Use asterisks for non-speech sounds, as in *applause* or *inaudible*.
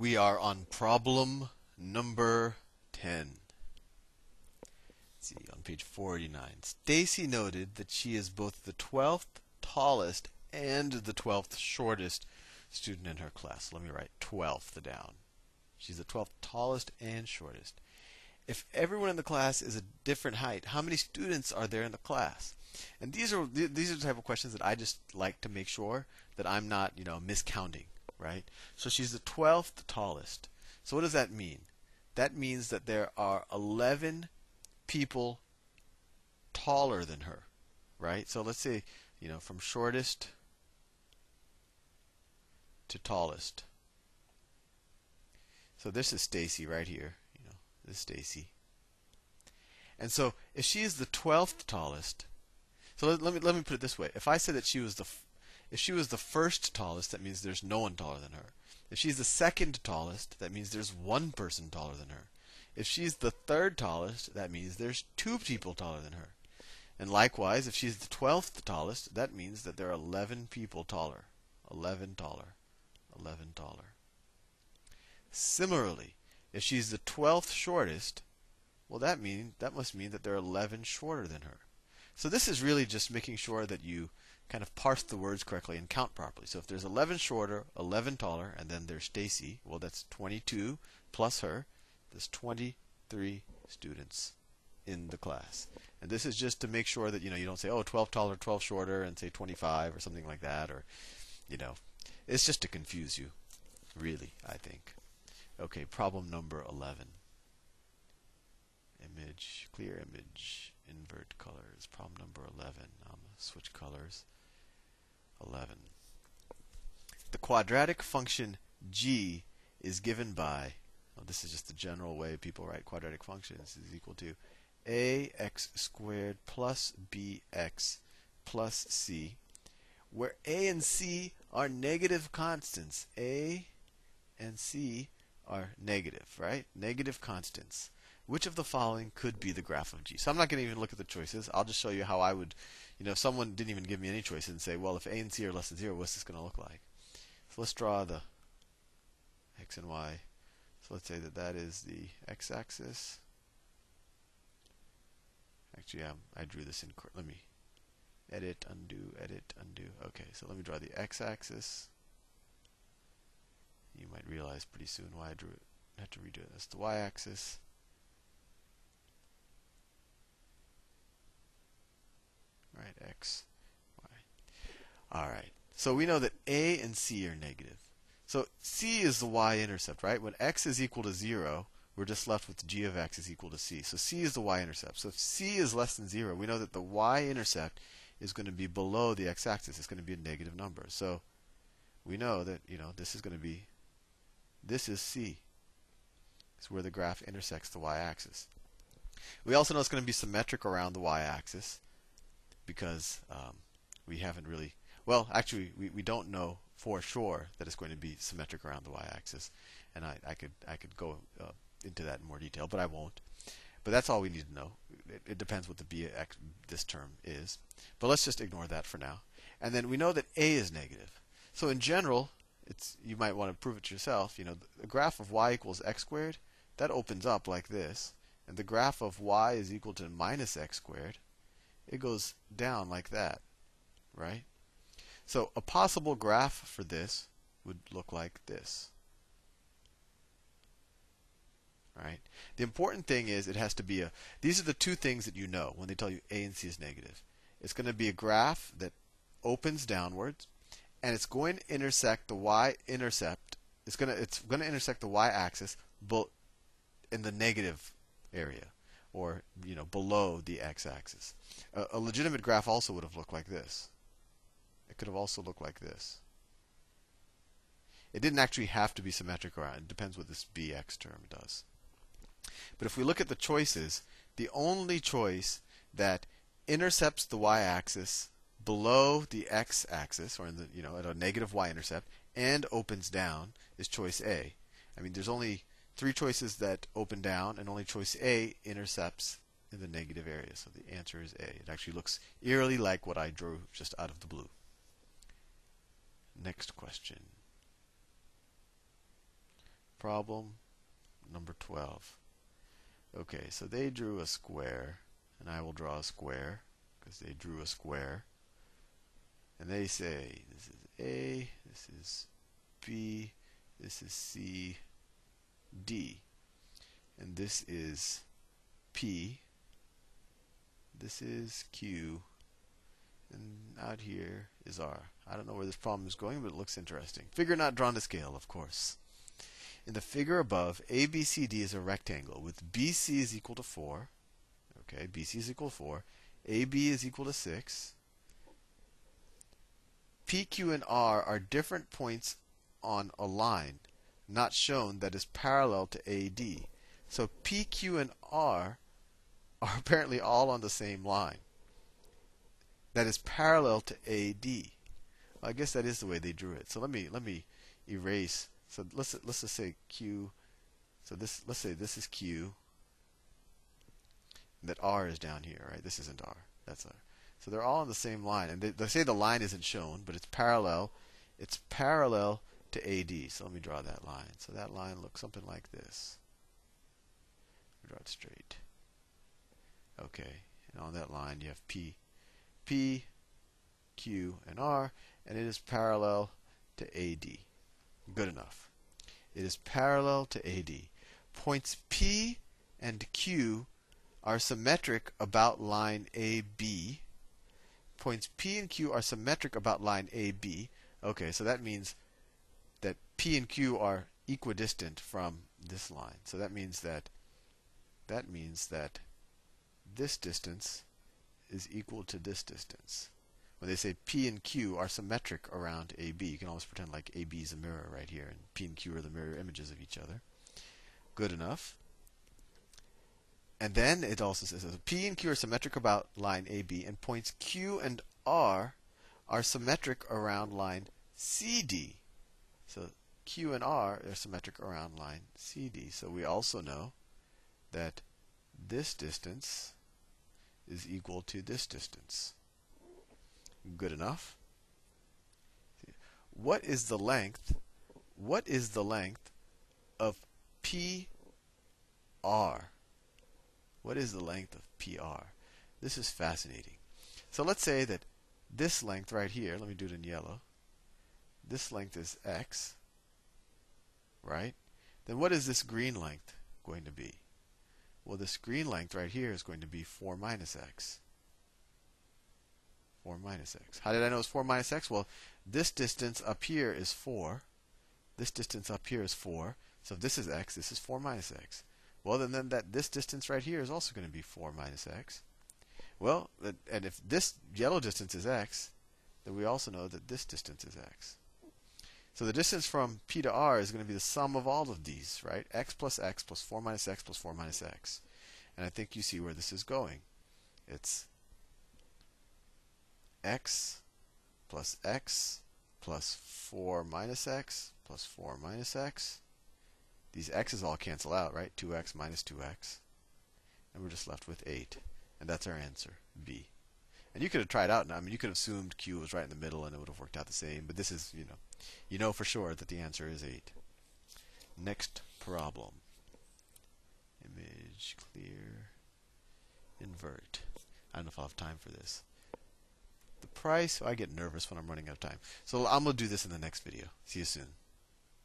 We are on problem number 10. Let's see, on page 49. Stacy noted that she is both the 12th tallest and the 12th shortest student in her class. Let me write 12th down. She's the 12th tallest and shortest. If everyone in the class is a different height, how many students are there in the class? And these are these are the type of questions that I just like to make sure that I'm not, you know, miscounting, right? So she's the 12th tallest. So what does that mean? That means that there are 11 people taller than her, right? So let's say, you know, from shortest to tallest. So this is Stacy right here. You know, this is Stacy. And so if she is the 12th tallest, so let, let, me let me put it this way: if I said that she was the if she was the first tallest, that means there's no one taller than her. If she's the second tallest, that means there's one person taller than her. If she's the third tallest, that means there's two people taller than her. And likewise, if she's the 12th tallest, that means that there are 11 people taller. 11 taller. 11 taller. Similarly, if she's the 12th shortest, well that mean that must mean that there are 11 shorter than her. So this is really just making sure that you kind of parse the words correctly and count properly. So if there's 11 shorter, 11 taller, and then there's Stacy, well that's 22 plus her. There's 23 students in the class. And this is just to make sure that you know you don't say oh 12 taller, 12 shorter and say 25 or something like that or you know it's just to confuse you, really, I think. Okay, problem number 11. Image, clear image, invert colors. Problem number 11. I'm to switch colors. 11. The quadratic function g is given by, well, this is just the general way people write quadratic functions, is equal to ax squared plus bx plus c where a and c are negative constants. a and c are negative, right? Negative constants. Which of the following could be the graph of g? So I'm not going to even look at the choices. I'll just show you how I would, you know, if someone didn't even give me any choices and say, well, if a and c are less than 0, what's this going to look like? So let's draw the x and y. So let's say that that is the x-axis. Actually, um, I drew this in. Let me edit, undo, edit, undo. Okay, so let me draw the x-axis. You might realize pretty soon why I drew it. I have to redo it. That's the y-axis. Right, x, y. All right. So we know that a and c are negative. So c is the y-intercept, right? When x is equal to 0, we're just left with g of x is equal to c. So c is the y-intercept. So if c is less than 0, we know that the y-intercept is going to be below the x-axis. It's going to be a negative number. So we know that you know this is going to be this is c. It's where the graph intersects the y-axis. We also know it's going to be symmetric around the y-axis because um, we haven't really well actually we, we don't know for sure that it's going to be symmetric around the y-axis and I, I could I could go uh, into that in more detail but I won't but that's all we need to know. It, it depends what the bx this term is. But let's just ignore that for now. And then we know that a is negative. So in general, it's you might want to prove it yourself. You know, the graph of y equals x squared, that opens up like this. And the graph of y is equal to minus x squared, it goes down like that, right? So a possible graph for this would look like this right? The important thing is it has to be a. These are the two things that you know when they tell you A and C is negative. It's going to be a graph that opens downwards, and it's going to intersect the y-intercept. It's going to it's going to intersect the y-axis, but in the negative area, or you know below the x-axis. A, a legitimate graph also would have looked like this. It could have also looked like this. It didn't actually have to be symmetric around. It depends what this bx term does. But if we look at the choices, the only choice that intercepts the y-axis below the x-axis, or in the you know at a negative y-intercept, and opens down is choice A. I mean, there's only three choices that open down, and only choice A intercepts in the negative area. So the answer is A. It actually looks eerily like what I drew just out of the blue. Next question. problem number 12. Okay, so they drew a square, and I will draw a square because they drew a square. And they say this is A, this is B, this is C, D. And this is P, this is Q, and out here is R. I don't know where this problem is going, but it looks interesting. Figure not drawn to scale, of course. In the figure above, ABCD is a rectangle with BC is equal to 4. Okay, BC is equal to 4. AB is equal to 6. PQ and R are different points on a line not shown that is parallel to AD. So PQ and R *laughs* are apparently all on the same line that is parallel to AD. Well, I guess that is the way they drew it. So let me let me erase. So let's let's just say Q. So this let's say this is Q. that R is down here, right? This isn't R. That's R. So they're all on the same line, and they, they say the line isn't shown, but it's parallel. It's parallel to AD. So let me draw that line. So that line looks something like this. Draw it straight. Okay, and on that line you have P, P, Q, and R, and it is parallel to AD. Good enough. It is parallel to AD. Points P and Q are symmetric about line AB. Points P and Q are symmetric about line AB. Okay, so that means P and Q are equidistant from this line. So that means that that means that this distance is equal to this distance. When they say P and Q are symmetric around AB, you can almost pretend like AB is a mirror right here, and P and Q are the mirror images of each other. Good enough. And then it also says P and Q are symmetric about line AB, and points Q and R are symmetric around line CD. So Q and R are symmetric around line CD. So we also know that this distance is equal to this distance. Good enough. What is the length? What is the length of PR? What is the length of PR? This is fascinating. So let's say that this length right here, let me do it in yellow. This length is x, right? Then what is this green length going to be? Well, this green length right here is going to be 4 minus x. 4 minus x. How did I know it's 4 minus x? Well, this distance up here is 4. This distance up here is 4. So if this is x, this is 4 minus x. Well, then, then that this distance right here is also going to be 4 minus x. Well, and if this yellow distance is x, then we also know that this distance is x. So the distance from P to R is going to be the sum of all of these, right? x plus x plus 4 minus x plus 4 minus x. And I think you see where this is going. It's x plus x plus 4 minus x plus 4 minus x. These x's all cancel out, right? 2x minus 2x. And we're just left with 8. And that's our answer, B. And you could have tried out. Now, I mean, you could have assumed Q was right in the middle, and it would have worked out the same. But this is, you know, you know for sure that the answer is eight. Next problem. Image clear. Invert. I don't know if I'll have time for this. The price. I get nervous when I'm running out of time. So I'm gonna do this in the next video. See you soon.